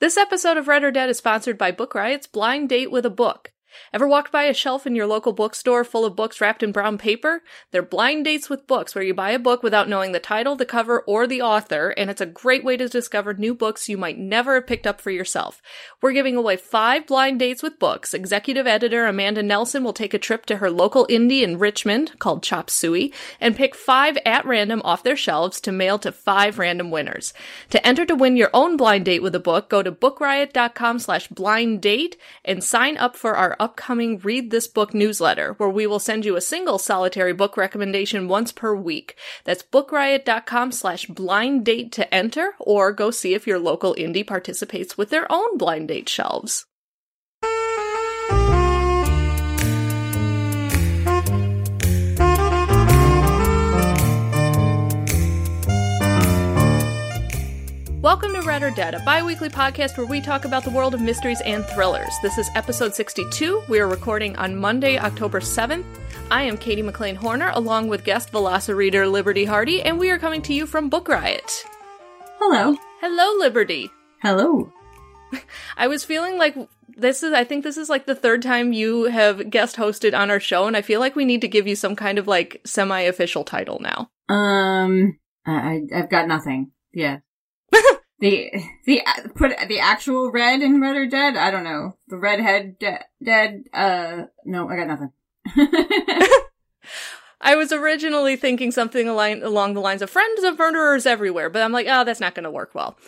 This episode of Read or Dead is sponsored by Book Riot's Blind Date with a Book. Ever walked by a shelf in your local bookstore full of books wrapped in brown paper? They're blind dates with books where you buy a book without knowing the title, the cover, or the author, and it's a great way to discover new books you might never have picked up for yourself. We're giving away five blind dates with books. Executive editor Amanda Nelson will take a trip to her local indie in Richmond called Chop Suey and pick five at random off their shelves to mail to five random winners. To enter to win your own blind date with a book, go to bookriot.com slash blind date and sign up for our upcoming Read This Book newsletter, where we will send you a single solitary book recommendation once per week. That's bookriot.com slash blind date to enter, or go see if your local indie participates with their own blind date shelves. Welcome to Read or Dead, a bi weekly podcast where we talk about the world of mysteries and thrillers. This is episode 62. We are recording on Monday, October 7th. I am Katie McLean Horner, along with guest Velocireader Liberty Hardy, and we are coming to you from Book Riot. Hello. Hello, Liberty. Hello. I was feeling like this is, I think this is like the third time you have guest hosted on our show, and I feel like we need to give you some kind of like semi official title now. Um, I, I've got nothing. Yeah. The the put the actual red in Read or Dead. I don't know the redhead de- dead. Uh, no, I got nothing. I was originally thinking something along along the lines of friends of murderers everywhere, but I'm like, oh, that's not going to work well.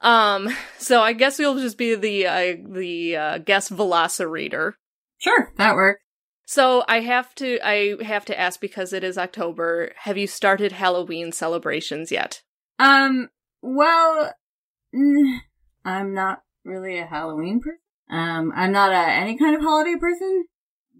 Um, so I guess we'll just be the uh, the uh, guest Velocireader. Sure, that works. So I have to I have to ask because it is October. Have you started Halloween celebrations yet? Um, well, mm, I'm not really a Halloween person. Um, I'm not a any kind of holiday person.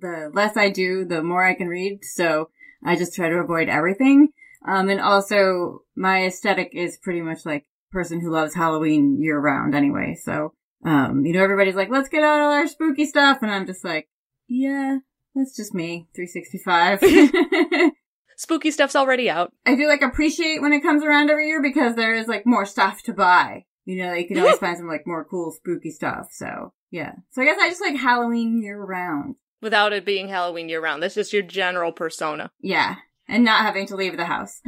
The less I do, the more I can read. So I just try to avoid everything. Um, and also my aesthetic is pretty much like person who loves Halloween year round anyway. So, um, you know, everybody's like, let's get out all our spooky stuff. And I'm just like, yeah, that's just me. 365. Spooky stuff's already out. I do like appreciate when it comes around every year because there is like more stuff to buy. You know, you can always find some like more cool spooky stuff. So yeah. So I guess I just like Halloween year round. Without it being Halloween year round. That's just your general persona. Yeah. And not having to leave the house.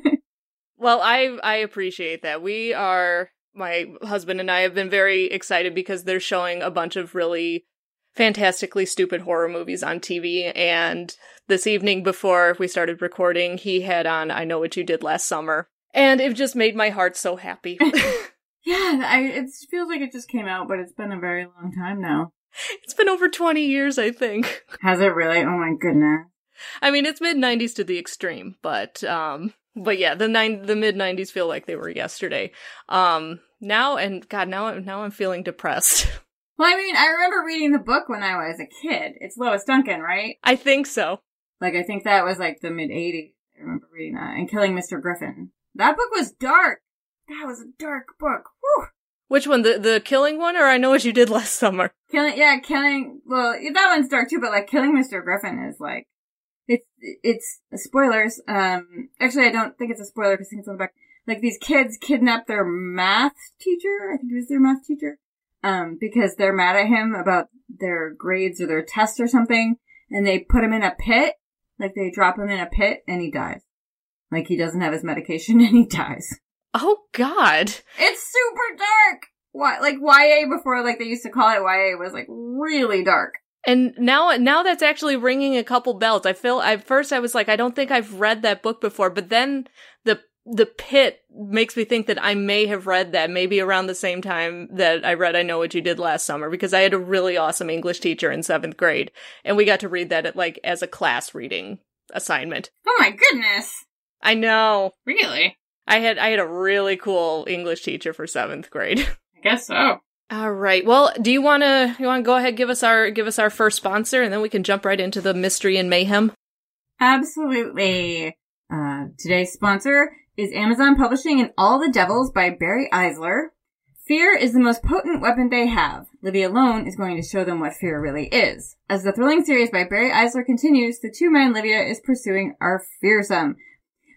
well, I I appreciate that. We are my husband and I have been very excited because they're showing a bunch of really fantastically stupid horror movies on TV. And this evening before we started recording, he had on I Know What You Did Last Summer. And it just made my heart so happy. yeah, I, it feels like it just came out, but it's been a very long time now. It's been over 20 years, I think. Has it really? Oh my goodness. I mean, it's mid 90s to the extreme, but um but yeah, the nine the mid 90s feel like they were yesterday. Um now and god, now now I'm feeling depressed. Well, I mean, I remember reading the book when I was a kid. It's Lois Duncan, right? I think so. Like, I think that was like the mid 80s. I remember reading that. And Killing Mr. Griffin. That book was dark. That was a dark book. Whew. Which one? The the killing one, or I know what you did last summer. Killing, yeah, killing. Well, that one's dark too, but like killing Mr. Griffin is like, it's it's spoilers. Um, actually, I don't think it's a spoiler because it's on the back. Like these kids kidnap their math teacher. I think it was their math teacher um, because they're mad at him about their grades or their tests or something, and they put him in a pit. Like they drop him in a pit and he dies. Like he doesn't have his medication and he dies. Oh God! It's super dark. Why, like YA before, like they used to call it YA, was like really dark. And now, now that's actually ringing a couple bells. I feel, at first I was like, I don't think I've read that book before, but then the the pit makes me think that I may have read that maybe around the same time that I read I Know What You Did Last Summer because I had a really awesome English teacher in seventh grade and we got to read that at like as a class reading assignment. Oh my goodness. I know. Really? I had I had a really cool English teacher for seventh grade. I guess so. All right. Well, do you want to you want to go ahead give us our give us our first sponsor and then we can jump right into the mystery and mayhem? Absolutely. Uh, today's sponsor is Amazon publishing and All the Devils by Barry Eisler. Fear is the most potent weapon they have. Livia Lone is going to show them what fear really is. As the thrilling series by Barry Eisler continues, the two men Livia is pursuing are fearsome.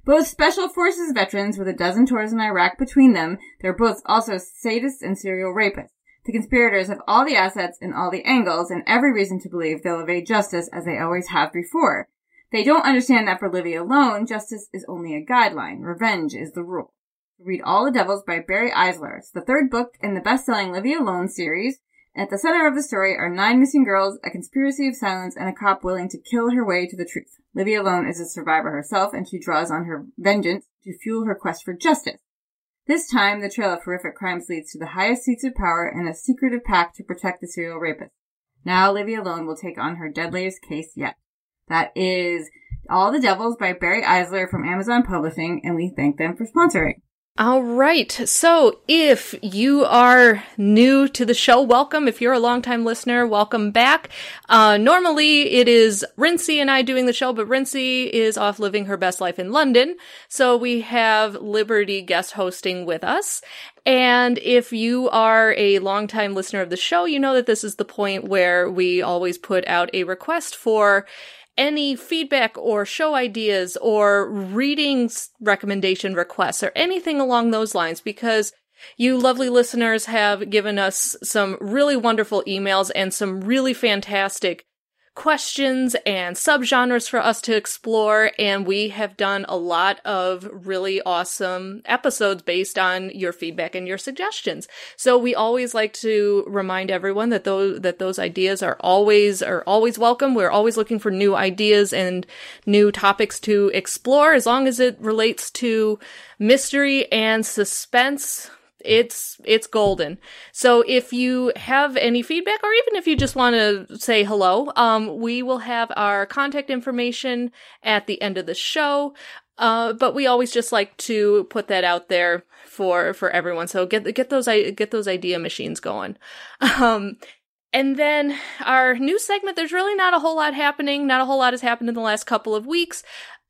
Both special forces veterans with a dozen tours in Iraq between them, they're both also sadists and serial rapists. The conspirators have all the assets and all the angles and every reason to believe they'll evade justice as they always have before. They don't understand that for Livia Lone, justice is only a guideline. Revenge is the rule. Read All the Devils by Barry Eisler. It's the third book in the best-selling Livia Lone series. At the center of the story are nine missing girls, a conspiracy of silence, and a cop willing to kill her way to the truth. Livia Lone is a survivor herself, and she draws on her vengeance to fuel her quest for justice. This time, the trail of horrific crimes leads to the highest seats of power and a secretive pact to protect the serial rapist. Now, Livia Lone will take on her deadliest case yet. That is All the Devils by Barry Eisler from Amazon Publishing, and we thank them for sponsoring. All right. So if you are new to the show, welcome. If you're a longtime listener, welcome back. Uh, normally it is Rincy and I doing the show, but Rincy is off living her best life in London. So we have Liberty guest hosting with us. And if you are a longtime listener of the show, you know that this is the point where we always put out a request for any feedback or show ideas or reading recommendation requests or anything along those lines because you lovely listeners have given us some really wonderful emails and some really fantastic questions and subgenres for us to explore. And we have done a lot of really awesome episodes based on your feedback and your suggestions. So we always like to remind everyone that those, that those ideas are always, are always welcome. We're always looking for new ideas and new topics to explore as long as it relates to mystery and suspense it's it's golden. So if you have any feedback or even if you just want to say hello, um, we will have our contact information at the end of the show. Uh, but we always just like to put that out there for for everyone. So get get those get those idea machines going. Um, and then our new segment, there's really not a whole lot happening. Not a whole lot has happened in the last couple of weeks.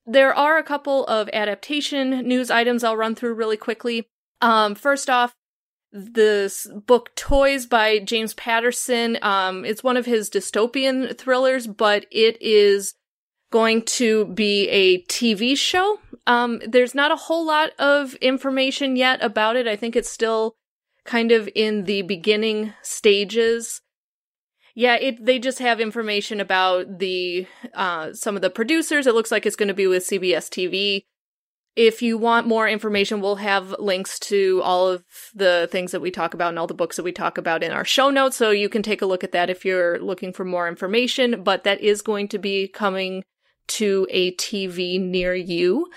There are a couple of adaptation news items I'll run through really quickly. Um, first off, this book Toys by James Patterson. Um, it's one of his dystopian thrillers, but it is going to be a TV show. Um, there's not a whole lot of information yet about it. I think it's still kind of in the beginning stages. Yeah, it they just have information about the uh some of the producers. It looks like it's going to be with CBS TV. If you want more information, we'll have links to all of the things that we talk about and all the books that we talk about in our show notes. So you can take a look at that if you're looking for more information. But that is going to be coming to a TV near you.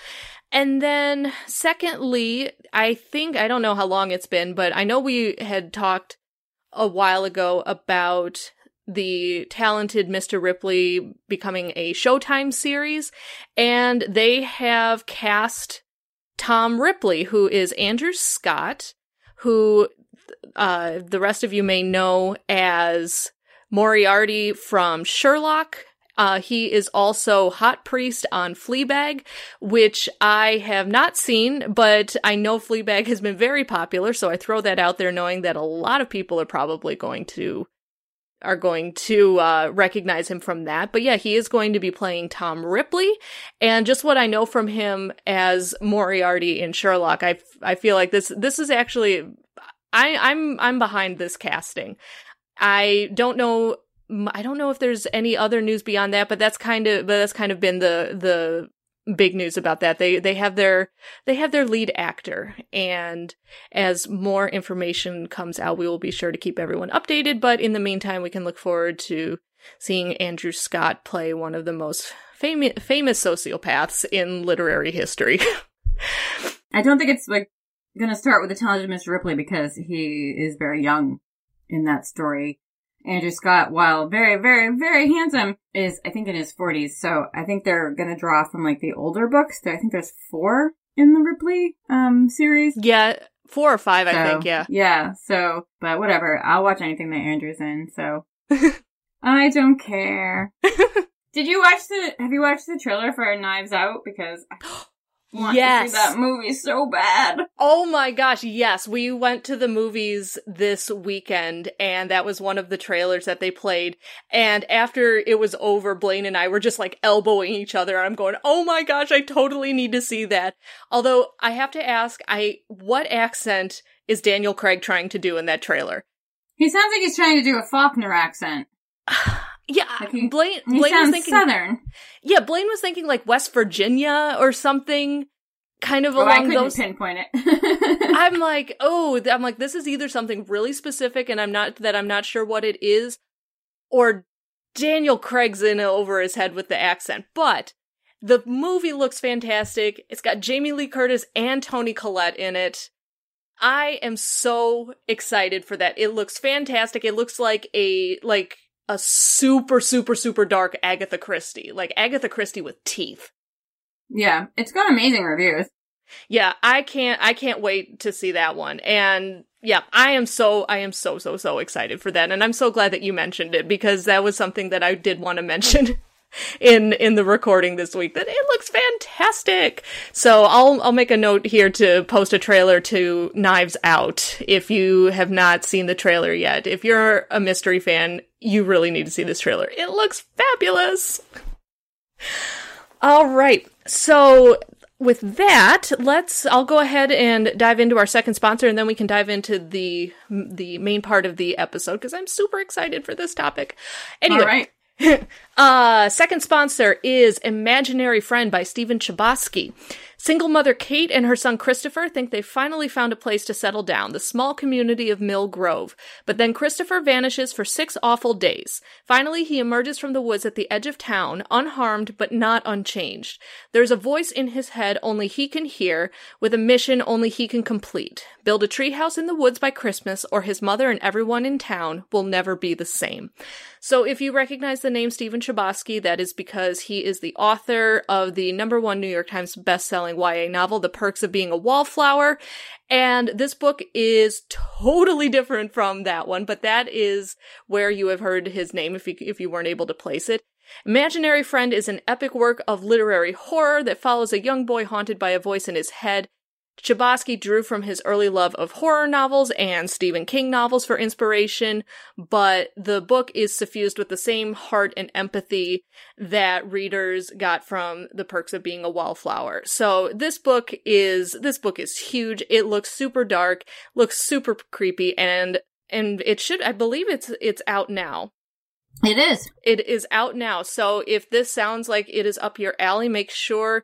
And then, secondly, I think, I don't know how long it's been, but I know we had talked a while ago about the talented Mr. Ripley becoming a Showtime series, and they have cast Tom Ripley, who is Andrew Scott, who uh, the rest of you may know as Moriarty from Sherlock. Uh, he is also Hot Priest on Fleabag, which I have not seen, but I know Fleabag has been very popular, so I throw that out there knowing that a lot of people are probably going to are going to uh, recognize him from that. But yeah, he is going to be playing Tom Ripley, and just what I know from him as Moriarty in Sherlock, I I feel like this this is actually I I'm I'm behind this casting. I don't know I don't know if there's any other news beyond that, but that's kind of but that's kind of been the the big news about that. They they have their they have their lead actor and as more information comes out, we will be sure to keep everyone updated, but in the meantime, we can look forward to seeing Andrew Scott play one of the most famous famous sociopaths in literary history. I don't think it's like going to start with the talented Mr. Ripley because he is very young in that story. Andrew Scott, while very, very, very handsome, is I think in his 40s. So I think they're gonna draw from like the older books. I think there's four in the Ripley um series. Yeah, four or five, so, I think. Yeah, yeah. So, but whatever. I'll watch anything that Andrew's in. So I don't care. Did you watch the? Have you watched the trailer for Knives Out? Because want Yes. to see that movie so bad. Oh my gosh, yes. We went to the movies this weekend and that was one of the trailers that they played. And after it was over, Blaine and I were just like elbowing each other. And I'm going, "Oh my gosh, I totally need to see that." Although I have to ask, I what accent is Daniel Craig trying to do in that trailer? He sounds like he's trying to do a Faulkner accent. Yeah, he- Blaine Blaine was thinking southern. Yeah, Blaine was thinking like West Virginia or something kind of Well, I along couldn't those pinpoint it. I'm like, oh, I'm like, this is either something really specific, and I'm not that I'm not sure what it is, or Daniel Craig's in over his head with the accent. But the movie looks fantastic. It's got Jamie Lee Curtis and Toni Collette in it. I am so excited for that. It looks fantastic. It looks like a like a super super super dark Agatha Christie, like Agatha Christie with teeth. yeah, it's got amazing reviews. Yeah, I can't I can't wait to see that one. And yeah, I am so I am so so so excited for that. And I'm so glad that you mentioned it because that was something that I did want to mention in in the recording this week that it looks fantastic. So I'll I'll make a note here to post a trailer to Knives Out if you have not seen the trailer yet. If you're a mystery fan, you really need to see this trailer. It looks fabulous. All right. So with that, let's I'll go ahead and dive into our second sponsor and then we can dive into the the main part of the episode because I'm super excited for this topic. Anyway. uh, second sponsor is Imaginary Friend by Stephen Chbosky. Single mother Kate and her son Christopher think they've finally found a place to settle down, the small community of Mill Grove. But then Christopher vanishes for six awful days. Finally, he emerges from the woods at the edge of town, unharmed but not unchanged. There's a voice in his head only he can hear, with a mission only he can complete. Build a treehouse in the woods by Christmas, or his mother and everyone in town will never be the same. So if you recognize the name Stephen Chbosky, that is because he is the author of the number one New York Times bestselling YA novel, The Perks of Being a Wallflower. And this book is totally different from that one, but that is where you have heard his name if you, if you weren't able to place it. Imaginary Friend is an epic work of literary horror that follows a young boy haunted by a voice in his head Chbosky drew from his early love of horror novels and Stephen King novels for inspiration, but the book is suffused with the same heart and empathy that readers got from The Perks of Being a Wallflower. So this book is this book is huge. It looks super dark, looks super creepy and and it should I believe it's it's out now. It is. It is out now. So if this sounds like it is up your alley, make sure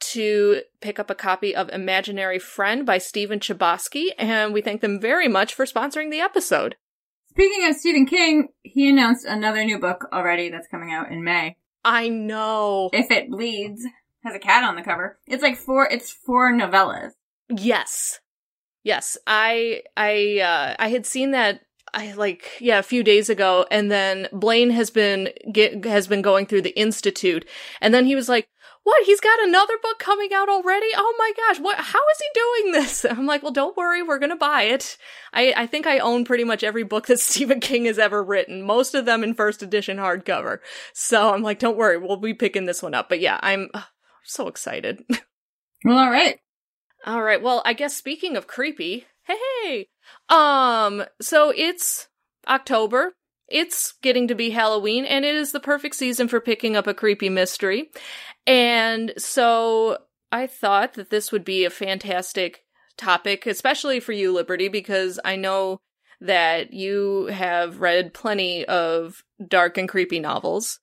to pick up a copy of Imaginary Friend by Stephen Chbosky, and we thank them very much for sponsoring the episode. Speaking of Stephen King, he announced another new book already that's coming out in May. I know. If It Bleeds has a cat on the cover. It's like four, it's four novellas. Yes. Yes. I I uh I had seen that I like yeah, a few days ago and then Blaine has been get, has been going through the institute and then he was like, "What? He's got another book coming out already? Oh my gosh. What how is he doing this?" I'm like, "Well, don't worry, we're going to buy it." I I think I own pretty much every book that Stephen King has ever written, most of them in first edition hardcover. So, I'm like, "Don't worry, we'll be picking this one up." But yeah, I'm uh, so excited. Well, all right. All right. Well, I guess speaking of creepy, hey, hey. Um, so it's October. It's getting to be Halloween, and it is the perfect season for picking up a creepy mystery. And so I thought that this would be a fantastic topic, especially for you, Liberty, because I know that you have read plenty of dark and creepy novels.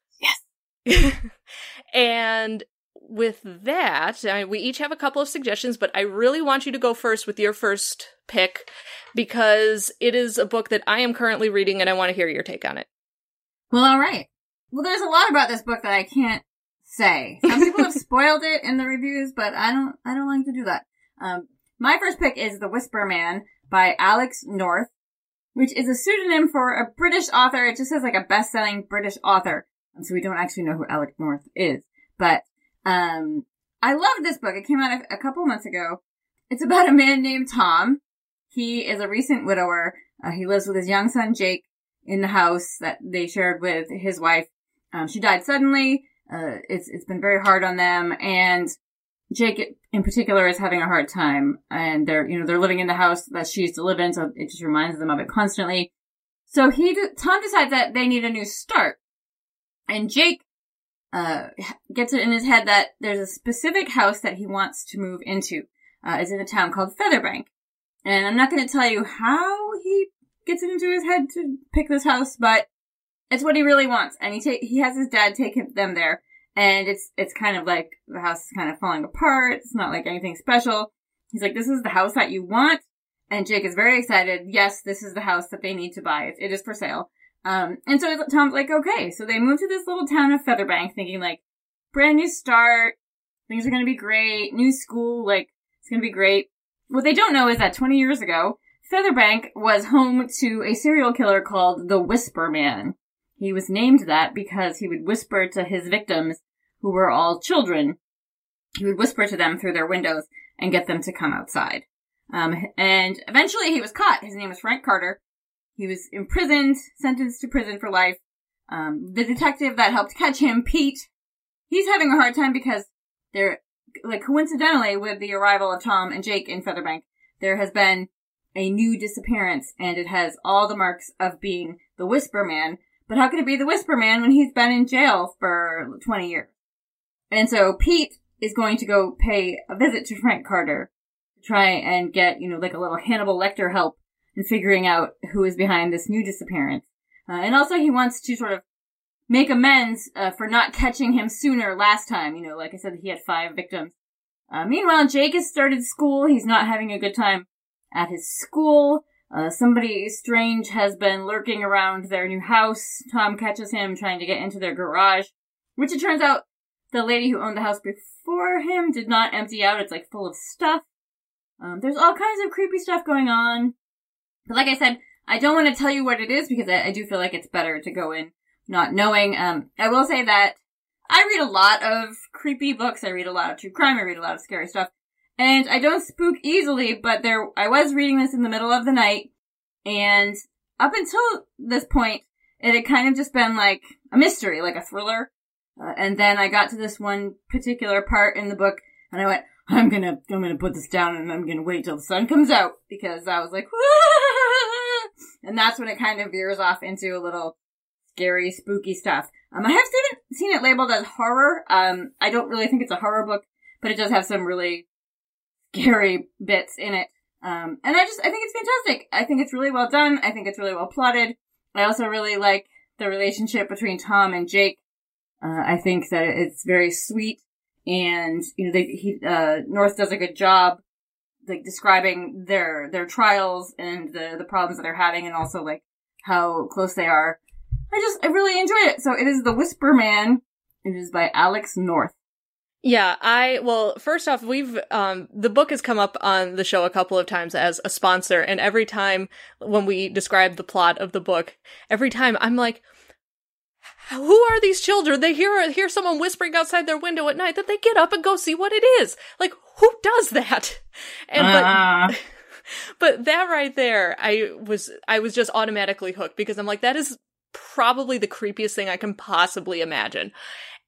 Yes. and with that, I, we each have a couple of suggestions, but I really want you to go first with your first pick because it is a book that I am currently reading and I want to hear your take on it. Well, all right. Well, there's a lot about this book that I can't say. Some people have spoiled it in the reviews, but I don't, I don't like to do that. Um, my first pick is The Whisper Man by Alex North, which is a pseudonym for a British author. It just says like a best-selling British author. So we don't actually know who Alex North is, but um, I love this book. It came out a, a couple months ago. It's about a man named Tom. He is a recent widower. Uh, he lives with his young son Jake in the house that they shared with his wife. Um, she died suddenly. Uh, it's it's been very hard on them, and Jake in particular is having a hard time and they're, you know, they're living in the house that she used to live in, so it just reminds them of it constantly. So he, Tom decides that they need a new start. And Jake, uh, gets it in his head that there's a specific house that he wants to move into. Uh, is in a town called Featherbank. And I'm not going to tell you how he gets it into his head to pick this house, but it's what he really wants. And he ta- he has his dad take him, them there and it's it's kind of like the house is kind of falling apart. It's not like anything special. He's like, "This is the house that you want," and Jake is very excited. Yes, this is the house that they need to buy. It is for sale. Um, and so Tom's like, "Okay." So they move to this little town of Featherbank, thinking like, brand new start, things are gonna be great, new school, like it's gonna be great. What they don't know is that 20 years ago, Featherbank was home to a serial killer called the Whisper Man. He was named that because he would whisper to his victims who were all children. He would whisper to them through their windows and get them to come outside. Um, and eventually he was caught. His name was Frank Carter. He was imprisoned, sentenced to prison for life. Um, the detective that helped catch him, Pete, he's having a hard time because there, like coincidentally with the arrival of Tom and Jake in Featherbank, there has been a new disappearance and it has all the marks of being the Whisper Man. But how could it be the Whisper Man when he's been in jail for 20 years? And so Pete is going to go pay a visit to Frank Carter to try and get, you know, like a little Hannibal Lecter help in figuring out who is behind this new disappearance. Uh, and also he wants to sort of make amends uh, for not catching him sooner last time. You know, like I said, he had five victims. Uh, meanwhile, Jake has started school. He's not having a good time at his school. Uh, somebody strange has been lurking around their new house. Tom catches him trying to get into their garage, which it turns out the lady who owned the house before him did not empty out. It's like full of stuff. Um, there's all kinds of creepy stuff going on. But like I said, I don't want to tell you what it is because I, I do feel like it's better to go in not knowing. Um, I will say that I read a lot of creepy books. I read a lot of true crime. I read a lot of scary stuff. And I don't spook easily, but there, I was reading this in the middle of the night. And up until this point, it had kind of just been like a mystery, like a thriller. Uh, and then I got to this one particular part in the book, and I went, "I'm gonna, I'm gonna put this down, and I'm gonna wait till the sun comes out," because I was like, and that's when it kind of veers off into a little scary, spooky stuff. Um, I have seen it, seen it labeled as horror. Um, I don't really think it's a horror book, but it does have some really scary bits in it. Um, and I just, I think it's fantastic. I think it's really well done. I think it's really well plotted. I also really like the relationship between Tom and Jake. Uh, I think that it's very sweet, and you know, they, he, uh, North does a good job, like describing their their trials and the the problems that they're having, and also like how close they are. I just I really enjoyed it. So it is The Whisper Man. It is by Alex North. Yeah, I well, first off, we've um the book has come up on the show a couple of times as a sponsor, and every time when we describe the plot of the book, every time I'm like, who are these children? They hear hear someone whispering outside their window at night that they get up and go see what it is. Like who does that? And uh. but but that right there, I was I was just automatically hooked because I'm like that is probably the creepiest thing I can possibly imagine.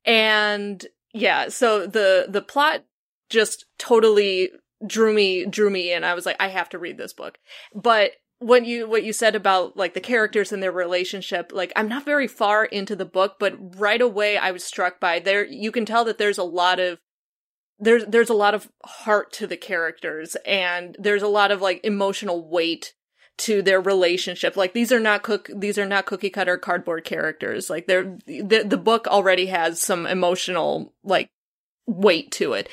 And yeah, so the the plot just totally drew me drew me in. I was like I have to read this book. But what you what you said about like the characters and their relationship like i'm not very far into the book but right away i was struck by there you can tell that there's a lot of there's there's a lot of heart to the characters and there's a lot of like emotional weight to their relationship. Like these are not cook these are not cookie cutter cardboard characters. Like they're the, the book already has some emotional like weight to it.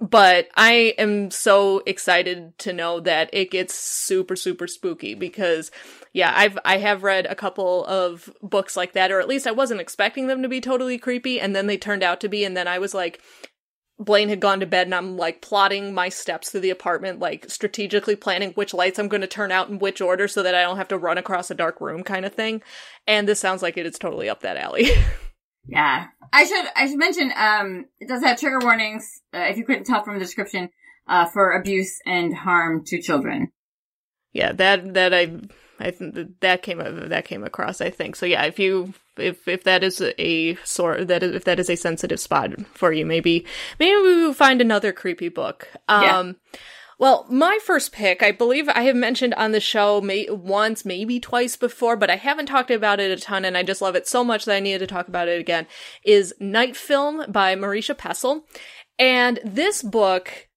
But I am so excited to know that it gets super super spooky because yeah, I've I have read a couple of books like that or at least I wasn't expecting them to be totally creepy and then they turned out to be and then I was like Blaine had gone to bed and I'm like plotting my steps through the apartment, like strategically planning which lights I'm going to turn out in which order so that I don't have to run across a dark room kind of thing. And this sounds like it is totally up that alley. Yeah. I should I should mention um it does have trigger warnings uh, if you couldn't tell from the description uh for abuse and harm to children. Yeah, that that I I think that, that came that came across. I think so. Yeah, if you if if that is a sort that is, if that is a sensitive spot for you, maybe maybe we will find another creepy book. Um, yeah. Well, my first pick, I believe I have mentioned on the show may- once, maybe twice before, but I haven't talked about it a ton, and I just love it so much that I needed to talk about it again. Is Night Film by Marisha Pessl, and this book,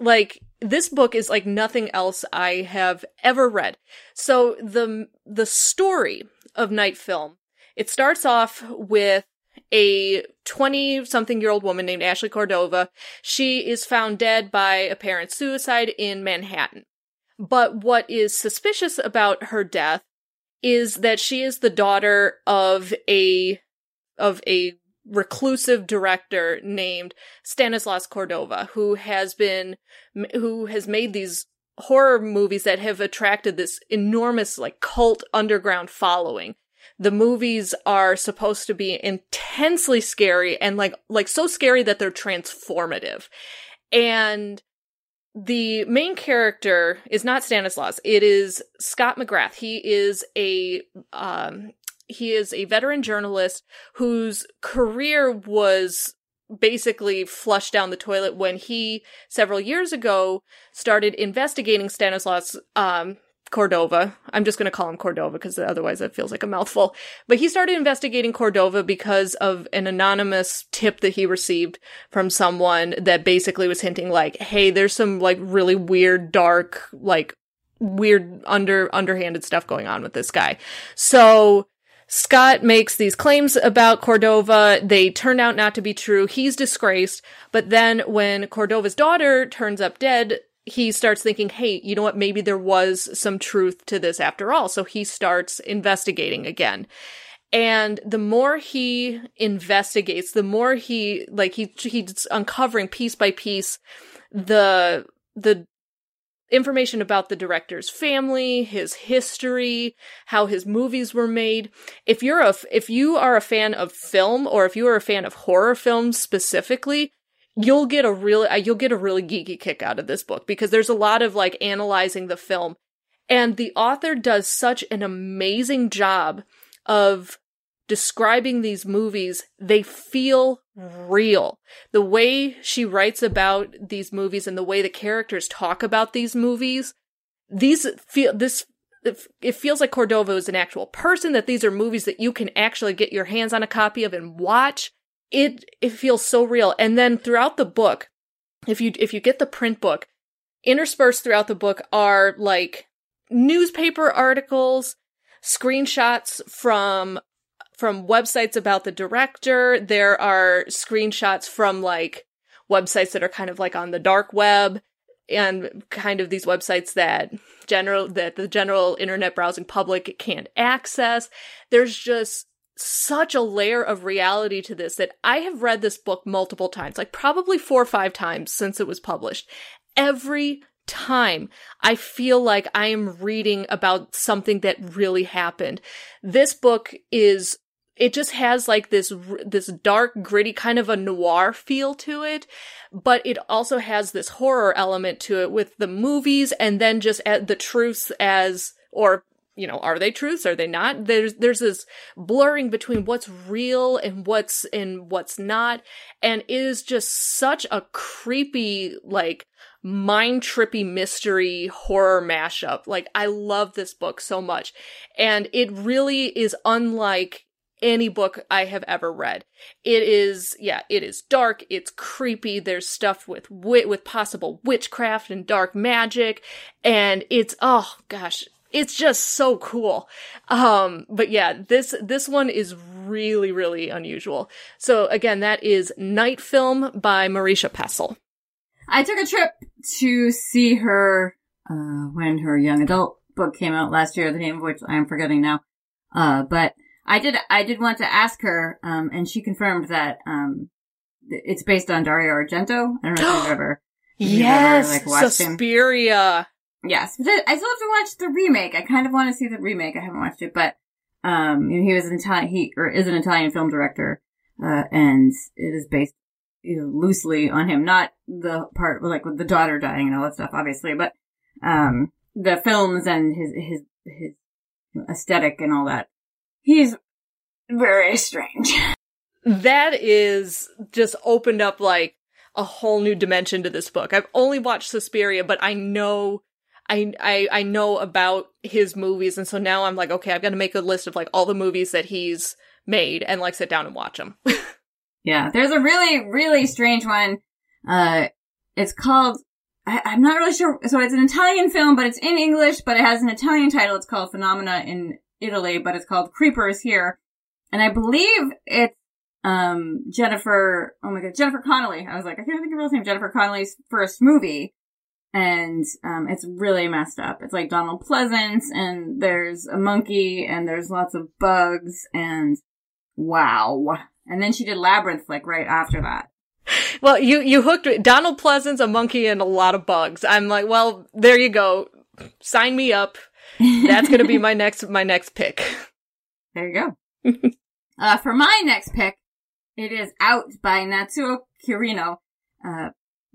like this book is like nothing else I have ever read. So the the story of Night Film, it starts off with a 20 something year old woman named Ashley Cordova. She is found dead by apparent suicide in Manhattan. But what is suspicious about her death is that she is the daughter of a of a reclusive director named Stanislas Cordova, who has been, who has made these horror movies that have attracted this enormous, like, cult underground following. The movies are supposed to be intensely scary and like, like so scary that they're transformative. And the main character is not Stanislas. It is Scott McGrath. He is a um, he is a veteran journalist whose career was basically flushed down the toilet when he several years ago started investigating Stanislas um, Cordova. I'm just going to call him Cordova because otherwise it feels like a mouthful. But he started investigating Cordova because of an anonymous tip that he received from someone that basically was hinting like, "Hey, there's some like really weird, dark, like weird under underhanded stuff going on with this guy." So Scott makes these claims about Cordova. They turn out not to be true. He's disgraced. But then when Cordova's daughter turns up dead, he starts thinking, hey, you know what? Maybe there was some truth to this after all. So he starts investigating again. And the more he investigates, the more he, like, he, he's uncovering piece by piece the, the information about the director's family, his history, how his movies were made. If you're a if you are a fan of film or if you are a fan of horror films specifically, you'll get a really uh, you'll get a really geeky kick out of this book because there's a lot of like analyzing the film and the author does such an amazing job of describing these movies, they feel real. The way she writes about these movies and the way the characters talk about these movies, these feel, this, it feels like Cordova is an actual person, that these are movies that you can actually get your hands on a copy of and watch. It, it feels so real. And then throughout the book, if you, if you get the print book, interspersed throughout the book are like newspaper articles, screenshots from from websites about the director. There are screenshots from like websites that are kind of like on the dark web and kind of these websites that general that the general internet browsing public can't access. There's just such a layer of reality to this that I have read this book multiple times, like probably four or five times since it was published. Every time I feel like I am reading about something that really happened. This book is it just has like this this dark gritty kind of a noir feel to it but it also has this horror element to it with the movies and then just the truths as or you know are they truths? Are they not? There's there's this blurring between what's real and what's and what's not and it is just such a creepy like mind trippy mystery horror mashup. Like i love this book so much and it really is unlike any book I have ever read. It is, yeah, it is dark, it's creepy, there's stuff with wit, with possible witchcraft and dark magic, and it's, oh gosh, it's just so cool. Um, but yeah, this, this one is really, really unusual. So again, that is Night Film by Marisha Pessl. I took a trip to see her, uh, when her young adult book came out last year, the name of which I'm forgetting now. Uh, but I did, I did want to ask her, um, and she confirmed that, um, it's based on Dario Argento. I don't know if you've ever, yes, ever, like, Suspiria. Him. Yes, I still have to watch the remake. I kind of want to see the remake. I haven't watched it, but, um, you know, he was an Italian, he, or is an Italian film director, uh, and it is based, you know, loosely on him. Not the part, like, with the daughter dying and all that stuff, obviously, but, um, the films and his, his, his aesthetic and all that. He's very strange. That is just opened up like a whole new dimension to this book. I've only watched Suspiria, but I know I I I know about his movies and so now I'm like, okay, I've got to make a list of like all the movies that he's made and like sit down and watch them. yeah, there's a really really strange one. Uh it's called I, am not really sure. So it's an Italian film, but it's in English, but it has an Italian title. It's called Phenomena in Italy, but it's called Creepers here. And I believe it's um, Jennifer, oh my god, Jennifer Connelly. I was like, I can't think of her name. Jennifer Connelly's first movie. And, um, it's really messed up. It's like Donald Pleasence and there's a monkey and there's lots of bugs and wow. And then she did Labyrinth like right after that. Well, you, you hooked me. Donald Pleasence, a monkey, and a lot of bugs. I'm like, well, there you go. Sign me up. That's gonna be my next, my next pick. There you go. uh, for my next pick, it is Out by Natsuo Kirino, uh,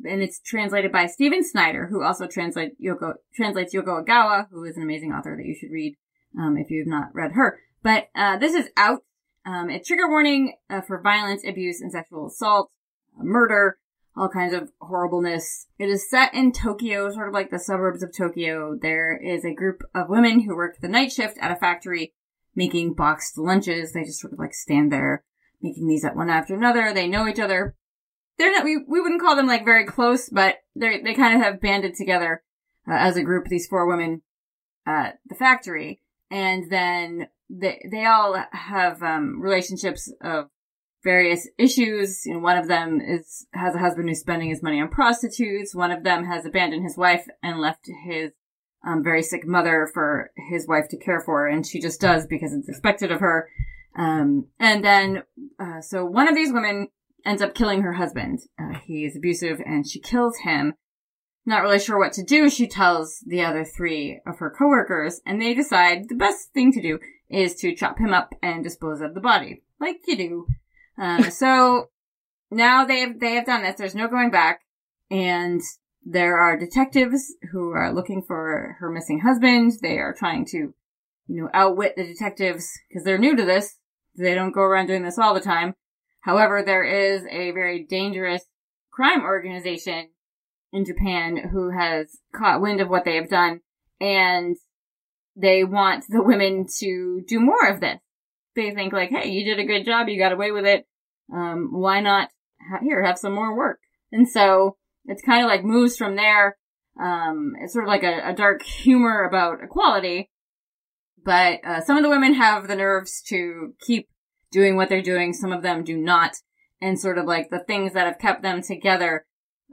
and it's translated by Stephen Snyder, who also translate Yoko, translates Yoko Ogawa, who is an amazing author that you should read, um, if you've not read her. But, uh, this is Out. Um, a trigger warning, uh, for violence, abuse, and sexual assault, uh, murder, all kinds of horribleness. It is set in Tokyo, sort of like the suburbs of Tokyo. There is a group of women who work the night shift at a factory making boxed lunches. They just sort of like stand there making these up one after another. They know each other. They're not, we, we wouldn't call them like very close, but they they kind of have banded together uh, as a group, these four women at the factory. And then they, they all have, um, relationships of various issues. You know, one of them is, has a husband who's spending his money on prostitutes. One of them has abandoned his wife and left his um, very sick mother for his wife to care for, and she just does because it's expected of her. Um, and then, uh, so one of these women ends up killing her husband. Uh, he is abusive and she kills him. Not really sure what to do. She tells the other three of her coworkers and they decide the best thing to do is to chop him up and dispose of the body. Like you do. Uh, so now they have, they have done this. There's no going back. And there are detectives who are looking for her missing husband. They are trying to, you know, outwit the detectives because they're new to this. They don't go around doing this all the time. However, there is a very dangerous crime organization in Japan who has caught wind of what they have done and they want the women to do more of this. They think like, hey, you did a good job, you got away with it. Um, why not here have some more work? And so it's kind of like moves from there. Um, it's sort of like a, a dark humor about equality, but uh, some of the women have the nerves to keep doing what they're doing. Some of them do not. And sort of like the things that have kept them together,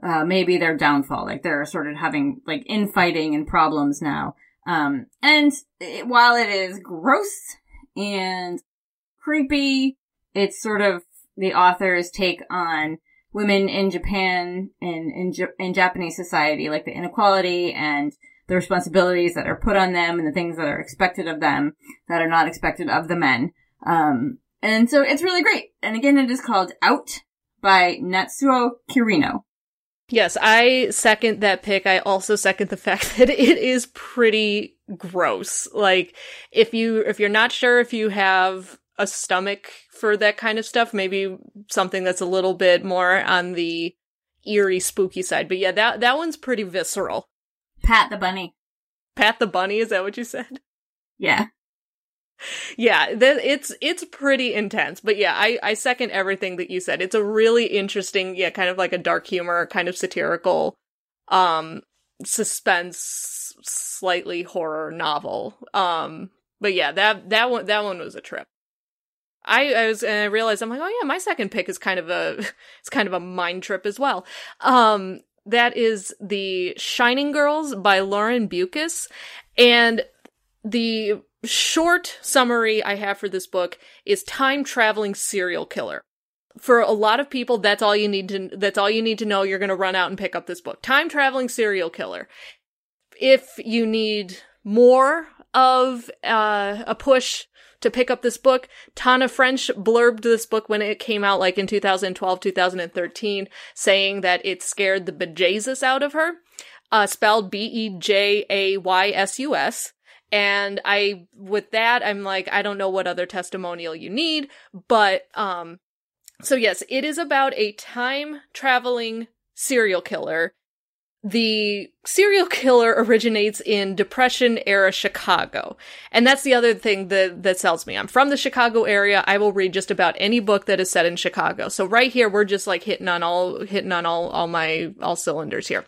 uh, maybe their downfall. Like they're sort of having like infighting and problems now. Um, and it, while it is gross and creepy, it's sort of the author's take on women in Japan and in, in Japanese society, like the inequality and the responsibilities that are put on them and the things that are expected of them that are not expected of the men. Um, and so it's really great. And again, it is called Out by Natsuo Kirino. Yes, I second that pick. I also second the fact that it is pretty gross. Like, if you, if you're not sure if you have a stomach for that kind of stuff, maybe something that's a little bit more on the eerie, spooky side. But yeah, that, that one's pretty visceral. Pat the bunny. Pat the bunny, is that what you said? Yeah. Yeah, it's it's pretty intense. But yeah, I I second everything that you said. It's a really interesting, yeah, kind of like a dark humor, kind of satirical um suspense slightly horror novel. Um but yeah, that that one that one was a trip. I, I was and I realized I'm like, oh yeah, my second pick is kind of a it's kind of a mind trip as well. Um that is the Shining Girls by Lauren Beukes. And the short summary I have for this book is time traveling serial killer. For a lot of people, that's all you need to, that's all you need to know. You're going to run out and pick up this book. Time traveling serial killer. If you need more of uh, a push to pick up this book. Tana French blurbed this book when it came out, like in 2012, 2013, saying that it scared the bejesus out of her, uh, spelled B E J A Y S U S. And I, with that, I'm like, I don't know what other testimonial you need, but, um, so yes, it is about a time traveling serial killer. The serial killer originates in Depression era Chicago. And that's the other thing that, that sells me. I'm from the Chicago area. I will read just about any book that is set in Chicago. So right here, we're just like hitting on all, hitting on all, all my, all cylinders here.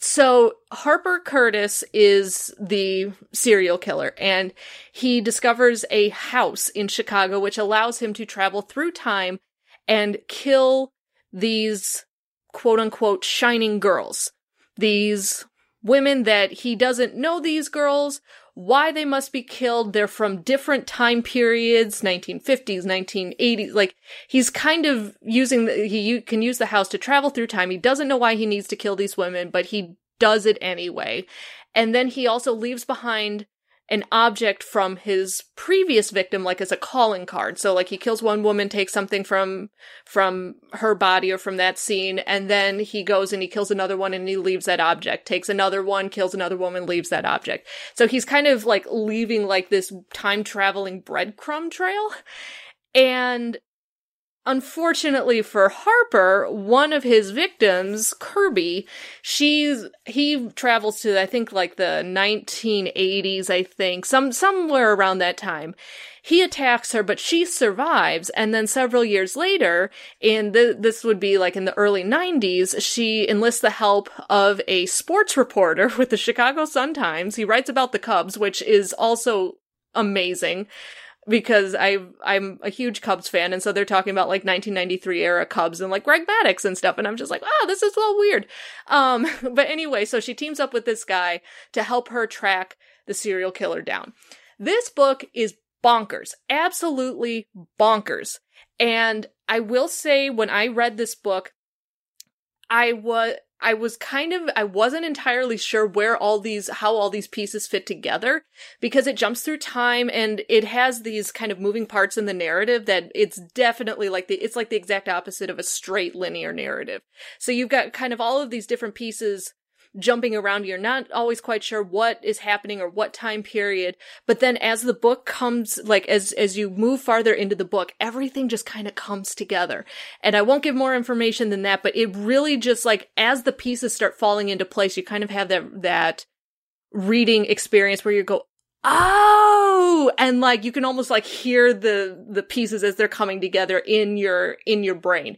So Harper Curtis is the serial killer and he discovers a house in Chicago which allows him to travel through time and kill these quote unquote shining girls. These women that he doesn't know these girls, why they must be killed. They're from different time periods, 1950s, 1980s. Like he's kind of using the, he can use the house to travel through time. He doesn't know why he needs to kill these women, but he does it anyway. And then he also leaves behind an object from his previous victim like as a calling card. So like he kills one woman takes something from from her body or from that scene and then he goes and he kills another one and he leaves that object. Takes another one kills another woman leaves that object. So he's kind of like leaving like this time traveling breadcrumb trail. And Unfortunately for Harper, one of his victims, Kirby, she's he travels to I think like the 1980s, I think, some somewhere around that time. He attacks her, but she survives, and then several years later, the, this would be like in the early 90s, she enlists the help of a sports reporter with the Chicago Sun-Times. He writes about the Cubs, which is also amazing because I I'm a huge Cubs fan, and so they're talking about like 1993 era Cubs and like Greg Maddux and stuff, and I'm just like, oh, this is a weird. Um, but anyway, so she teams up with this guy to help her track the serial killer down. This book is bonkers, absolutely bonkers. And I will say, when I read this book, I was I was kind of I wasn't entirely sure where all these how all these pieces fit together because it jumps through time and it has these kind of moving parts in the narrative that it's definitely like the it's like the exact opposite of a straight linear narrative. So you've got kind of all of these different pieces jumping around. You're not always quite sure what is happening or what time period. But then as the book comes, like as, as you move farther into the book, everything just kind of comes together. And I won't give more information than that, but it really just like as the pieces start falling into place, you kind of have that, that reading experience where you go, oh and like you can almost like hear the the pieces as they're coming together in your in your brain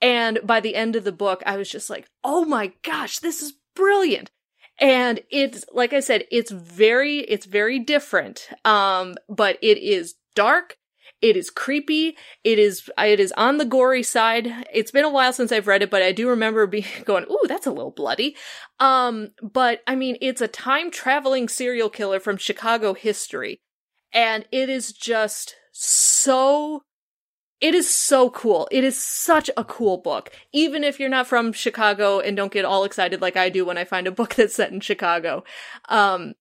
and by the end of the book i was just like oh my gosh this is brilliant. And it's, like I said, it's very, it's very different. Um, but it is dark. It is creepy. It is, it is on the gory side. It's been a while since I've read it, but I do remember being going, ooh, that's a little bloody. Um, but I mean, it's a time traveling serial killer from Chicago history. And it is just so it is so cool. It is such a cool book. Even if you're not from Chicago and don't get all excited like I do when I find a book that's set in Chicago. Um,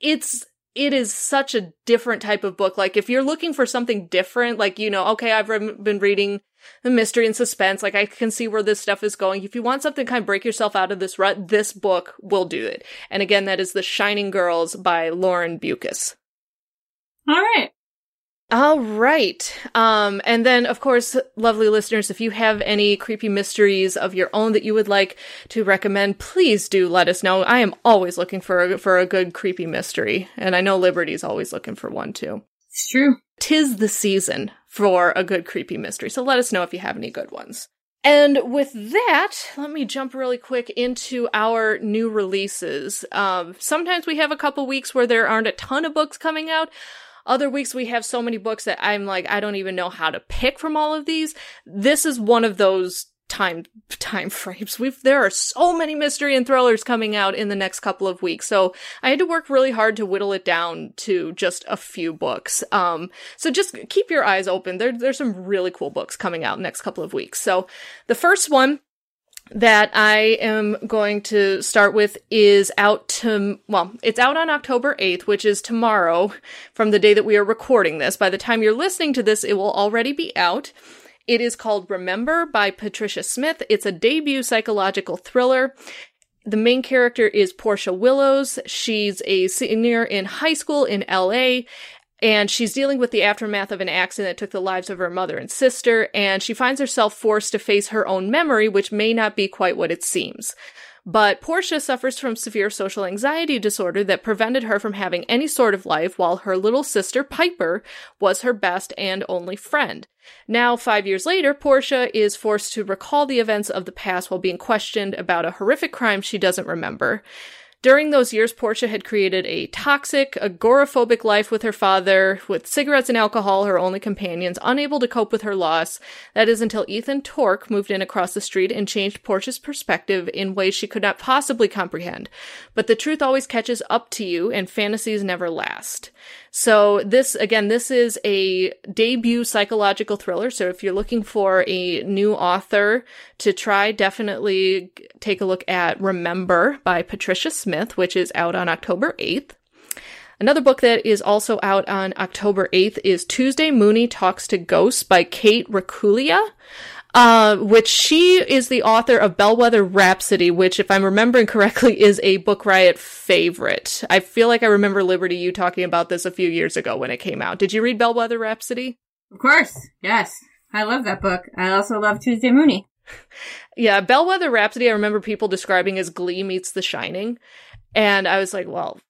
it's, it is such a different type of book. Like if you're looking for something different, like, you know, okay, I've re- been reading the mystery and suspense. Like I can see where this stuff is going. If you want something kind of break yourself out of this rut, this book will do it. And again, that is The Shining Girls by Lauren Beukes. All right. All right. Um, and then, of course, lovely listeners, if you have any creepy mysteries of your own that you would like to recommend, please do let us know. I am always looking for a, for a good creepy mystery, and I know Liberty's always looking for one too. It's true. Tis the season for a good creepy mystery, so let us know if you have any good ones. And with that, let me jump really quick into our new releases. Um, sometimes we have a couple weeks where there aren't a ton of books coming out. Other weeks we have so many books that I'm like, I don't even know how to pick from all of these. This is one of those time time frames. We've there are so many mystery and thrillers coming out in the next couple of weeks. So I had to work really hard to whittle it down to just a few books. Um so just keep your eyes open. There there's some really cool books coming out next couple of weeks. So the first one that I am going to start with is out to, well, it's out on October 8th, which is tomorrow from the day that we are recording this. By the time you're listening to this, it will already be out. It is called Remember by Patricia Smith. It's a debut psychological thriller. the main character is Portia Willows. She's a senior in high school in LA. And she's dealing with the aftermath of an accident that took the lives of her mother and sister, and she finds herself forced to face her own memory, which may not be quite what it seems. But Portia suffers from severe social anxiety disorder that prevented her from having any sort of life, while her little sister Piper was her best and only friend. Now, five years later, Portia is forced to recall the events of the past while being questioned about a horrific crime she doesn't remember. During those years, Portia had created a toxic, agoraphobic life with her father, with cigarettes and alcohol her only companions, unable to cope with her loss. That is until Ethan Torque moved in across the street and changed Portia's perspective in ways she could not possibly comprehend. But the truth always catches up to you, and fantasies never last. So this, again, this is a debut psychological thriller. So if you're looking for a new author to try, definitely take a look at Remember by Patricia Smith, which is out on October 8th. Another book that is also out on October 8th is Tuesday Mooney Talks to Ghosts by Kate Racculia uh, which she is the author of Bellwether Rhapsody, which, if I'm remembering correctly, is a Book Riot favorite. I feel like I remember Liberty you talking about this a few years ago when it came out. Did you read Bellwether Rhapsody? Of course, yes. I love that book. I also love Tuesday Mooney. yeah, Bellwether Rhapsody, I remember people describing as Glee meets The Shining. And I was like, well,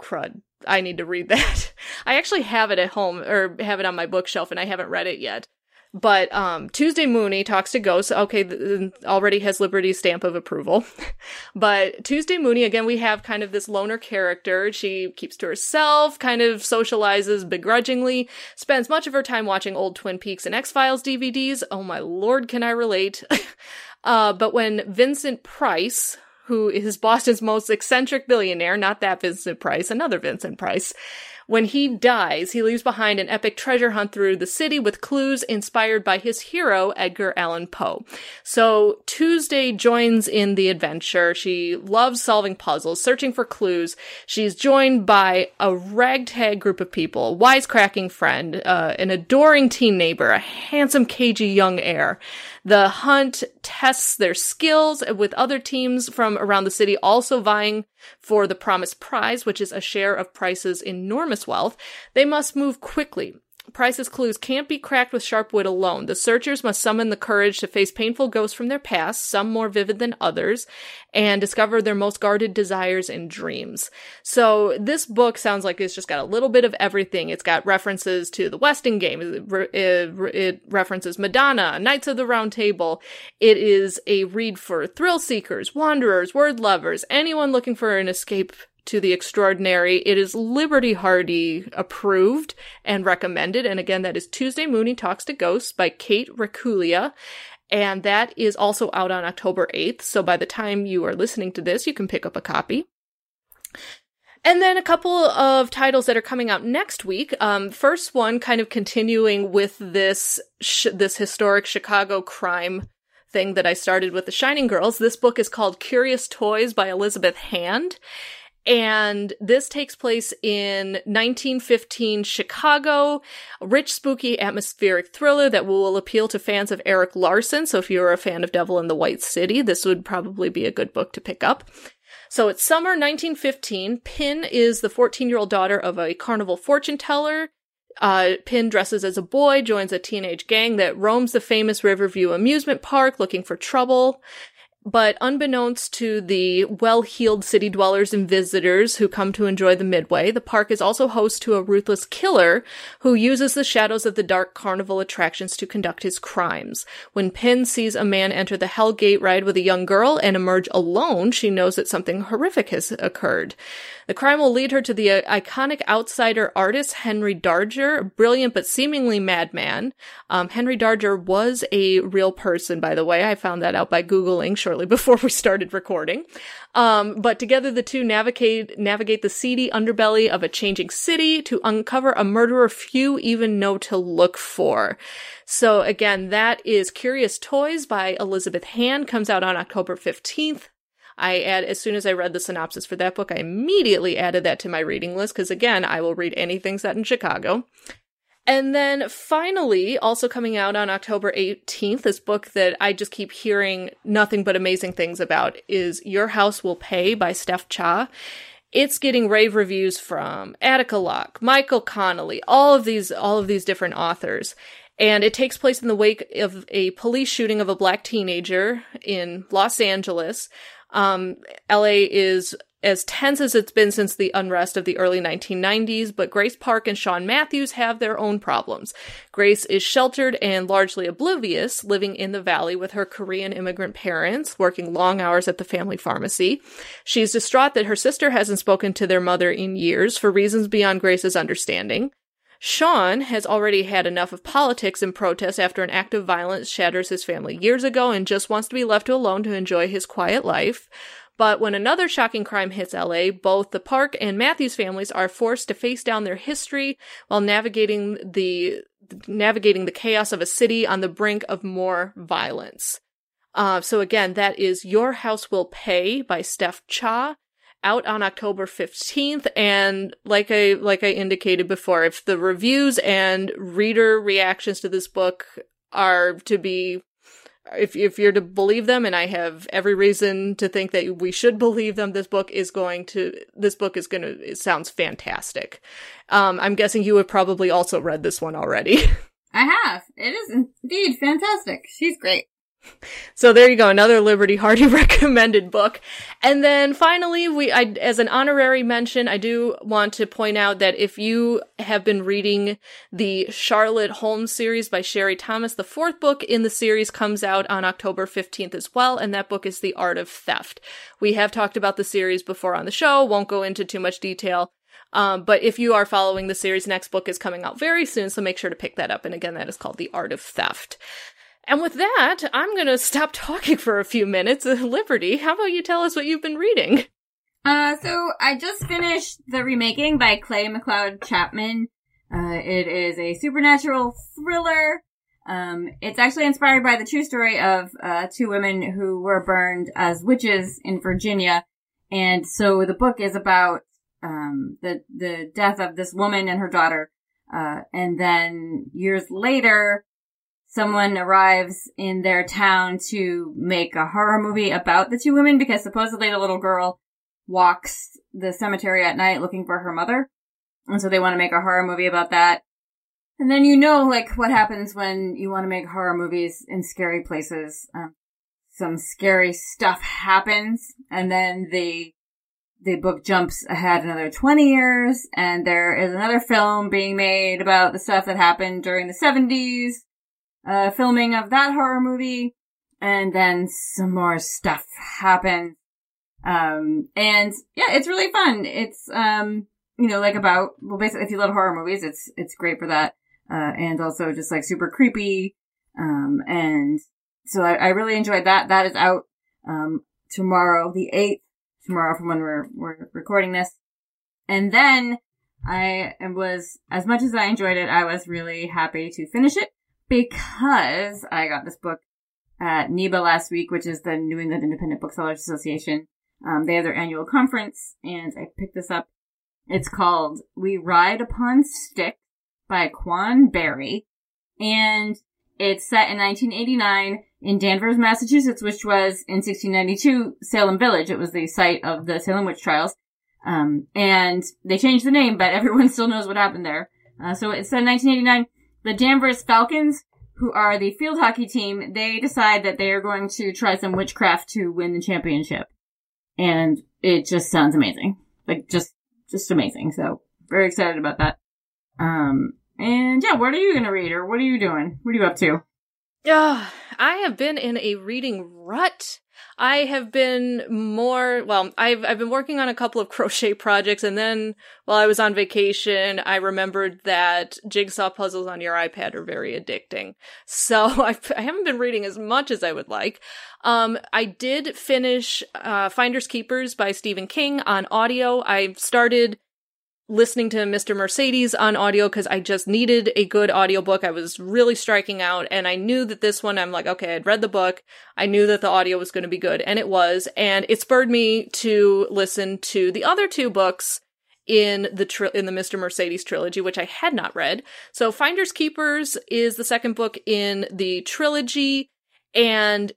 crud. I need to read that. I actually have it at home or have it on my bookshelf and I haven't read it yet. But um, Tuesday Mooney talks to Ghosts. Okay, th- already has Liberty's stamp of approval. but Tuesday Mooney, again, we have kind of this loner character. She keeps to herself, kind of socializes begrudgingly, spends much of her time watching old Twin Peaks and X Files DVDs. Oh my lord, can I relate? uh, but when Vincent Price, who is Boston's most eccentric billionaire, not that Vincent Price, another Vincent Price, when he dies, he leaves behind an epic treasure hunt through the city with clues inspired by his hero, Edgar Allan Poe. So Tuesday joins in the adventure. She loves solving puzzles, searching for clues. She's joined by a ragtag group of people, a wisecracking friend, uh, an adoring teen neighbor, a handsome, cagey young heir. The hunt tests their skills with other teams from around the city also vying for the promised prize, which is a share of Price's enormous wealth. They must move quickly Price's clues can't be cracked with sharp wit alone. The searchers must summon the courage to face painful ghosts from their past, some more vivid than others, and discover their most guarded desires and dreams. So this book sounds like it's just got a little bit of everything. It's got references to the Westing game. It, it references Madonna, Knights of the Round Table. It is a read for thrill seekers, wanderers, word lovers, anyone looking for an escape to the extraordinary. It is Liberty Hardy approved and recommended. And again, that is Tuesday Mooney Talks to Ghosts by Kate Racculia. And that is also out on October 8th. So by the time you are listening to this, you can pick up a copy. And then a couple of titles that are coming out next week. Um, first one, kind of continuing with this sh- this historic Chicago crime thing that I started with the Shining Girls. This book is called Curious Toys by Elizabeth Hand, and this takes place in 1915 Chicago, a rich, spooky, atmospheric thriller that will appeal to fans of Erik Larson. So if you're a fan of Devil in the White City, this would probably be a good book to pick up. So it's summer 1915. Pin is the 14 year old daughter of a carnival fortune teller. Uh, Pin dresses as a boy, joins a teenage gang that roams the famous Riverview amusement park looking for trouble. But unbeknownst to the well-heeled city dwellers and visitors who come to enjoy the Midway, the park is also host to a ruthless killer who uses the shadows of the dark carnival attractions to conduct his crimes. When Pin sees a man enter the Hell Gate ride with a young girl and emerge alone, she knows that something horrific has occurred. The crime will lead her to the uh, iconic outsider artist Henry Darger, a brilliant but seemingly madman. Um, Henry Darger was a real person, by the way. I found that out by Googling shortly before we started recording. Um, but together the two navigate, navigate the seedy underbelly of a changing city to uncover a murderer few even know to look for. So again, that is Curious Toys by Elizabeth Hand, comes out on October 15th. I add as soon as I read the synopsis for that book, I immediately added that to my reading list because again, I will read anything set in Chicago. And then finally, also coming out on October 18th, this book that I just keep hearing nothing but amazing things about is Your House Will Pay by Steph Cha. It's getting rave reviews from Attica Locke, Michael Connelly, all of these, all of these different authors. And it takes place in the wake of a police shooting of a black teenager in Los Angeles. Um, LA is as tense as it's been since the unrest of the early 1990s, but Grace Park and Sean Matthews have their own problems. Grace is sheltered and largely oblivious, living in the valley with her Korean immigrant parents, working long hours at the family pharmacy. She's distraught that her sister hasn't spoken to their mother in years for reasons beyond Grace's understanding. Sean has already had enough of politics and protests after an act of violence shatters his family years ago and just wants to be left alone to enjoy his quiet life. But when another shocking crime hits LA, both the Park and Matthews families are forced to face down their history while navigating the navigating the chaos of a city on the brink of more violence. Uh, so again, that is Your House Will Pay by Steph Cha, out on October 15th. And like I, like I indicated before, if the reviews and reader reactions to this book are to be if if you're to believe them and i have every reason to think that we should believe them this book is going to this book is going to it sounds fantastic. Um i'm guessing you have probably also read this one already. I have. It is indeed fantastic. She's great so there you go, another Liberty Hardy recommended book. And then finally, we, I, as an honorary mention, I do want to point out that if you have been reading the Charlotte Holmes series by Sherry Thomas, the fourth book in the series comes out on October 15th as well, and that book is The Art of Theft. We have talked about the series before on the show, won't go into too much detail. Um, but if you are following the series, next book is coming out very soon, so make sure to pick that up. And again, that is called The Art of Theft. And with that, I'm going to stop talking for a few minutes. Liberty, how about you tell us what you've been reading? Uh, so I just finished the remaking by Clay McLeod Chapman. Uh, it is a supernatural thriller. Um, it's actually inspired by the true story of uh, two women who were burned as witches in Virginia, and so the book is about um, the the death of this woman and her daughter. Uh, and then years later, someone arrives in their town to make a horror movie about the two women because supposedly the little girl walks the cemetery at night looking for her mother. And so they want to make a horror movie about that. And then you know, like, what happens when you want to make horror movies in scary places. Um, some scary stuff happens, and then the the book jumps ahead another 20 years, and there is another film being made about the stuff that happened during the 70s, uh, filming of that horror movie, and then some more stuff happens. Um, and yeah, it's really fun. It's, um, you know, like about, well, basically, if you love horror movies, it's, it's great for that. Uh, and also just like super creepy. Um, and so I, I really enjoyed that. That is out, um, tomorrow, the 8th, tomorrow from when we're, we're recording this. And then I was, as much as I enjoyed it, I was really happy to finish it because I got this book at NEIBA last week, which is the New England Independent Booksellers Association. Um, they have their annual conference, and I picked this up. It's called We Ride Upon Stick by Quan Barry, and it's set in 1989 in Danvers, Massachusetts, which was in 1692 Salem Village. It was the site of the Salem witch trials. Um, and they changed the name, but everyone still knows what happened there. Uh, so it's set in 1989. The Danvers Falcons, who are the field hockey team, they decide that they are going to try some witchcraft to win the championship. And it just sounds amazing. Like, just, just amazing. So, very excited about that. Um, and yeah, what are you gonna read, or what are you doing? What are you up to? Uh, I have been in a reading rut. I have been more, well, I've, I've been working on a couple of crochet projects and then while I was on vacation, I remembered that jigsaw puzzles on your iPad are very addicting. So I've, I haven't been reading as much as I would like. Um, I did finish, uh, Finders Keepers by Stephen King on audio. I started listening to Mr. Mercedes on audio because I just needed a good audiobook. I was really striking out and I knew that this one, I'm like, okay, I'd read the book. I knew that the audio was going to be good and it was. And it spurred me to listen to the other two books in the tri- in the Mr. Mercedes trilogy, which I had not read. So Finders Keepers is the second book in the trilogy, and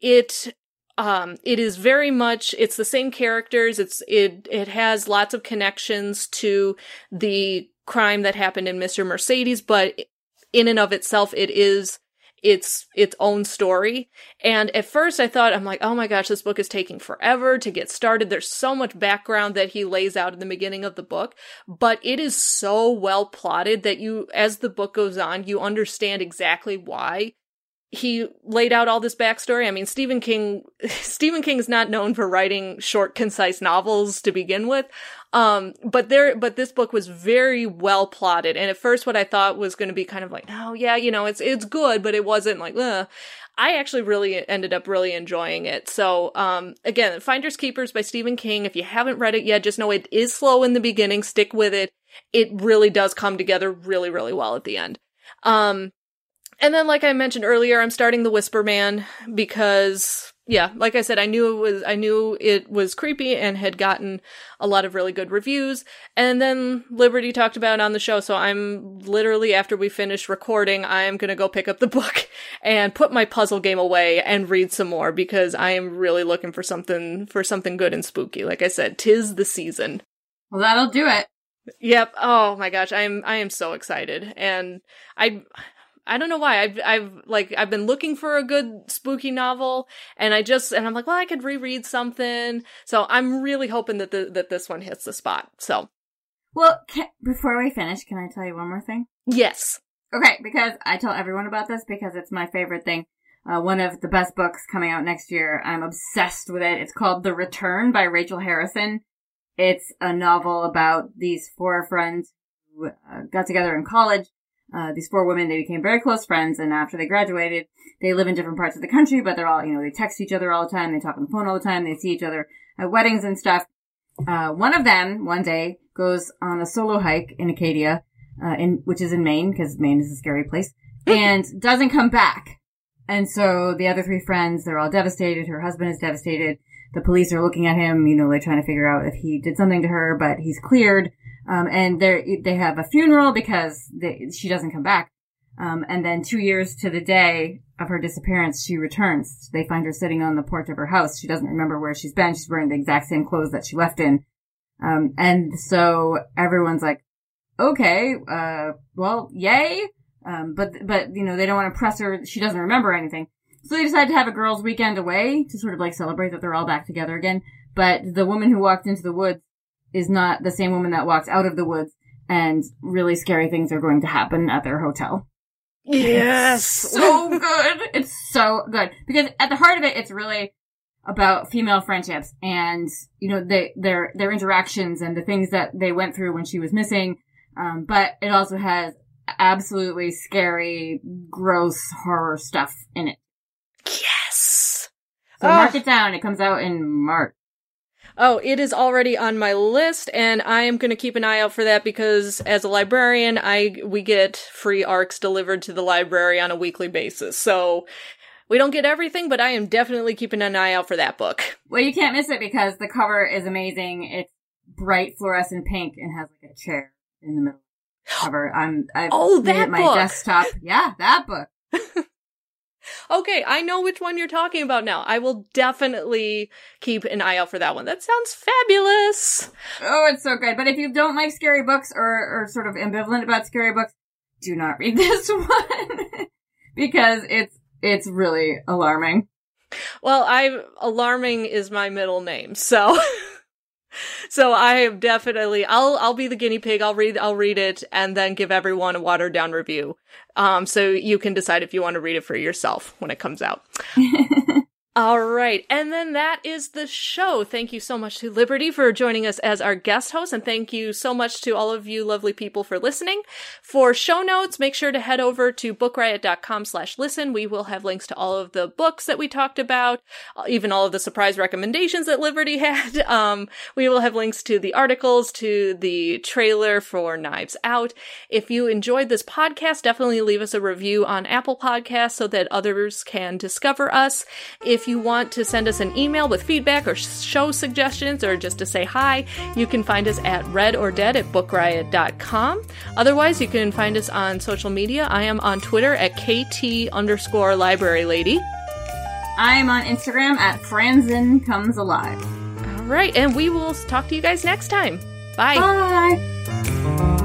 it um it is very much it's the same characters it's it it has lots of connections to the crime that happened in Mr. Mercedes but in and of itself it is its its own story and at first i thought i'm like oh my gosh this book is taking forever to get started there's so much background that he lays out in the beginning of the book but it is so well plotted that you as the book goes on you understand exactly why he laid out all this backstory. I mean, Stephen King, Stephen King is not known for writing short, concise novels to begin with. Um, but there, but this book was very well plotted. And at first, what I thought was going to be kind of like, oh yeah, you know, it's, it's good, but it wasn't like, Ugh. I actually really ended up really enjoying it. So, um, again, Finders Keepers by Stephen King. If you haven't read it yet, just know it is slow in the beginning. Stick with it. It really does come together really, really well at the end. Um, and then, like I mentioned earlier, I'm starting The Whisper Man because, yeah, like I said, I knew it was, I knew it was creepy and had gotten a lot of really good reviews. And then Liberty talked about it on the show, so I'm literally, after we finish recording, I am gonna go pick up the book and put my puzzle game away and read some more because I am really looking for something, for something good and spooky. Like I said, tis the season. Well, that'll do it. Yep. Oh my gosh, I'm I am so excited, and I I don't know why. I've I've like I've been looking for a good spooky novel, and I just and I'm like, well, I could reread something. So I'm really hoping that the, that this one hits the spot. So, well, can, before we finish, can I tell you one more thing? Yes. Okay, because I tell everyone about this because it's my favorite thing. Uh, one of the best books coming out next year. I'm obsessed with it. It's called The Return by Rachel Harrison. It's a novel about these four friends who uh, got together in college uh, these four women, they became very close friends, and after they graduated, they live in different parts of the country, but they're all, you know, they text each other all the time, they talk on the phone all the time, they see each other at weddings and stuff. Uh, one of them, one day, goes on a solo hike in Acadia, uh, in, which is in Maine, because Maine is a scary place, and doesn't come back. And so the other three friends, they're all devastated, her husband is devastated, the police are looking at him, you know, they're trying to figure out if he did something to her, but he's cleared. Um, and they they have a funeral because they, she doesn't come back. Um, and then two years to the day of her disappearance, she returns. They find her sitting on the porch of her house. She doesn't remember where she's been. She's wearing the exact same clothes that she left in. Um, and so everyone's like, okay, uh, well, yay. Um, but, but, you know, they don't want to press her. She doesn't remember anything. So they decide to have a girls' weekend away to sort of like celebrate that they're all back together again. But the woman who walked into the woods is not the same woman that walks out of the woods and really scary things are going to happen at their hotel. Yes. It's so good. It's so good. Because at the heart of it, it's really about female friendships and, you know, they, their, their interactions and the things that they went through when she was missing. Um, but it also has absolutely scary, gross horror stuff in it. Yes. So oh. mark it down. It comes out in March. Oh, it is already on my list, and I am going to keep an eye out for that because as a librarian, I we get free arcs delivered to the library on a weekly basis. So we don't get everything, but I am definitely keeping an eye out for that book. Well, you can't miss it because the cover is amazing. It's bright fluorescent pink and has like a chair in the middle. Cover. I'm. I've oh, that my book. desktop. Yeah, that book. Okay, I know which one you're talking about now. I will definitely keep an eye out for that one. That sounds fabulous. Oh, it's so good. But if you don't like scary books or or sort of ambivalent about scary books, do not read this one because it's it's really alarming. Well, I alarming is my middle name, so so I am definitely I'll I'll be the guinea pig. I'll read I'll read it and then give everyone a watered down review. Um so you can decide if you want to read it for yourself when it comes out. All right. And then that is the show. Thank you so much to Liberty for joining us as our guest host. And thank you so much to all of you lovely people for listening. For show notes, make sure to head over to bookriot.com slash listen. We will have links to all of the books that we talked about, even all of the surprise recommendations that Liberty had. Um, we will have links to the articles, to the trailer for Knives Out. If you enjoyed this podcast, definitely leave us a review on Apple Podcasts so that others can discover us. If if you want to send us an email with feedback or show suggestions or just to say hi, you can find us at readordead at bookriot.com. Otherwise, you can find us on social media. I am on Twitter at KT underscore library lady. I'm on Instagram at Franzen Comes Alive. All right, and we will talk to you guys next time. Bye. Bye.